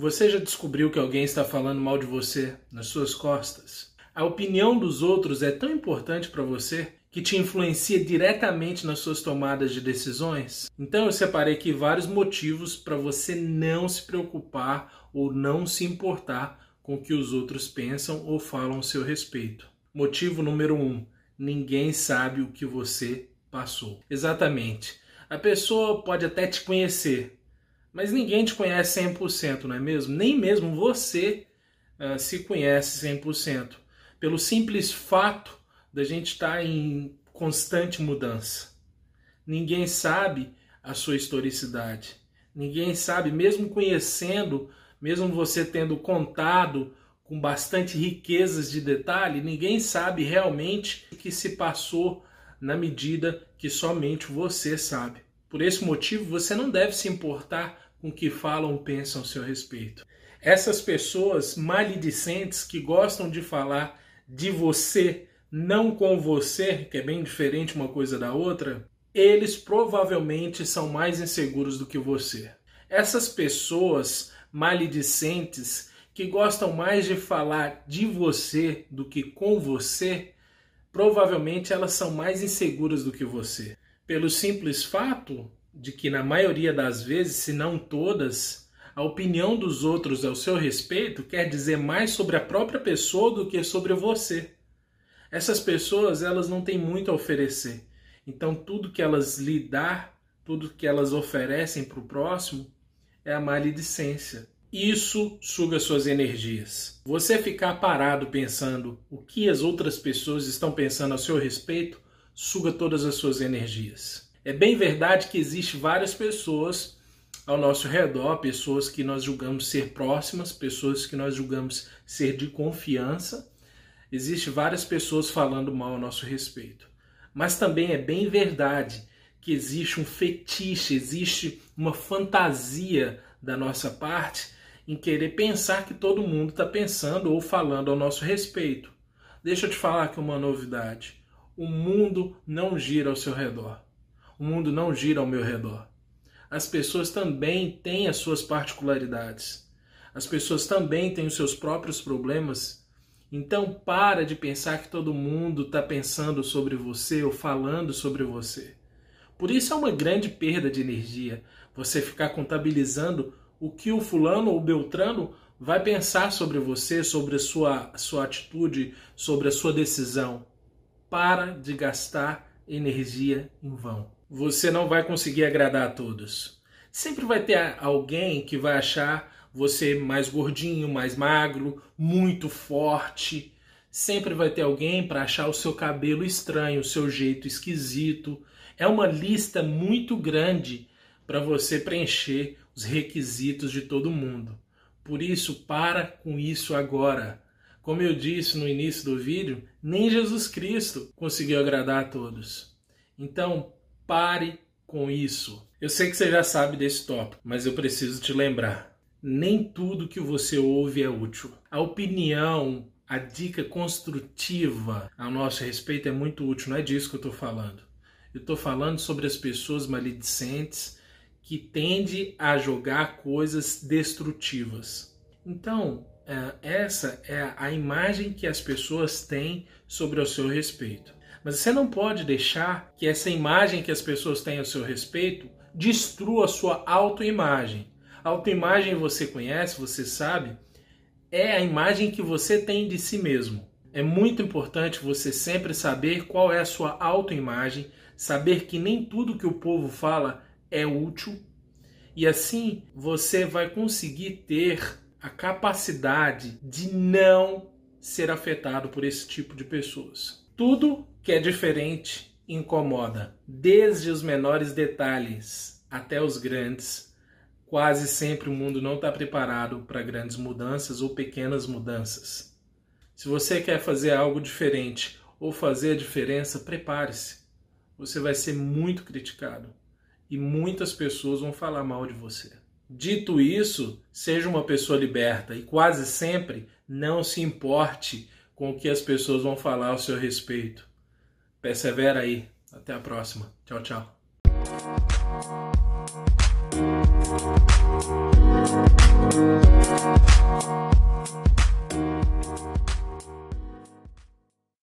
Você já descobriu que alguém está falando mal de você nas suas costas? A opinião dos outros é tão importante para você que te influencia diretamente nas suas tomadas de decisões? Então eu separei aqui vários motivos para você não se preocupar ou não se importar com o que os outros pensam ou falam a seu respeito. Motivo número um: ninguém sabe o que você passou. Exatamente. A pessoa pode até te conhecer, mas ninguém te conhece 100%, não é mesmo? Nem mesmo você uh, se conhece 100%. Pelo simples fato da gente estar em constante mudança. Ninguém sabe a sua historicidade. Ninguém sabe, mesmo conhecendo, mesmo você tendo contado com bastante riquezas de detalhe, ninguém sabe realmente o que se passou na medida que somente você sabe. Por esse motivo, você não deve se importar com que falam ou pensam a seu respeito. Essas pessoas maledicentes que gostam de falar de você, não com você, que é bem diferente uma coisa da outra, eles provavelmente são mais inseguros do que você. Essas pessoas maledicentes que gostam mais de falar de você do que com você, provavelmente elas são mais inseguras do que você pelo simples fato de que, na maioria das vezes, se não todas, a opinião dos outros ao seu respeito quer dizer mais sobre a própria pessoa do que sobre você. Essas pessoas, elas não têm muito a oferecer. Então, tudo que elas lhe dão, tudo que elas oferecem para o próximo, é a maledicência. Isso suga suas energias. Você ficar parado pensando o que as outras pessoas estão pensando a seu respeito suga todas as suas energias. É bem verdade que existe várias pessoas ao nosso redor, pessoas que nós julgamos ser próximas, pessoas que nós julgamos ser de confiança. Existem várias pessoas falando mal a nosso respeito. Mas também é bem verdade que existe um fetiche, existe uma fantasia da nossa parte em querer pensar que todo mundo está pensando ou falando ao nosso respeito. Deixa eu te falar aqui uma novidade o mundo não gira ao seu redor. O mundo não gira ao meu redor. As pessoas também têm as suas particularidades. As pessoas também têm os seus próprios problemas. Então para de pensar que todo mundo está pensando sobre você ou falando sobre você. Por isso é uma grande perda de energia você ficar contabilizando o que o fulano ou beltrano vai pensar sobre você, sobre a sua, sua atitude, sobre a sua decisão para de gastar energia em vão. Você não vai conseguir agradar a todos. Sempre vai ter alguém que vai achar você mais gordinho, mais magro, muito forte. Sempre vai ter alguém para achar o seu cabelo estranho, o seu jeito esquisito. É uma lista muito grande para você preencher os requisitos de todo mundo. Por isso, para com isso agora. Como eu disse no início do vídeo, nem Jesus Cristo conseguiu agradar a todos. Então, pare com isso. Eu sei que você já sabe desse tópico, mas eu preciso te lembrar. Nem tudo que você ouve é útil. A opinião, a dica construtiva a nosso respeito é muito útil, não é disso que eu estou falando. Eu estou falando sobre as pessoas maledicentes que tendem a jogar coisas destrutivas. Então, é, essa é a imagem que as pessoas têm sobre o seu respeito. Mas você não pode deixar que essa imagem que as pessoas têm a seu respeito destrua a sua autoimagem. A autoimagem você conhece, você sabe, é a imagem que você tem de si mesmo. É muito importante você sempre saber qual é a sua autoimagem, saber que nem tudo que o povo fala é útil, e assim você vai conseguir ter a capacidade de não ser afetado por esse tipo de pessoas. Tudo que é diferente incomoda, desde os menores detalhes até os grandes. Quase sempre o mundo não está preparado para grandes mudanças ou pequenas mudanças. Se você quer fazer algo diferente ou fazer a diferença, prepare-se. Você vai ser muito criticado e muitas pessoas vão falar mal de você. Dito isso, seja uma pessoa liberta e quase sempre não se importe com o que as pessoas vão falar ao seu respeito. Persevera aí. Até a próxima. Tchau, tchau.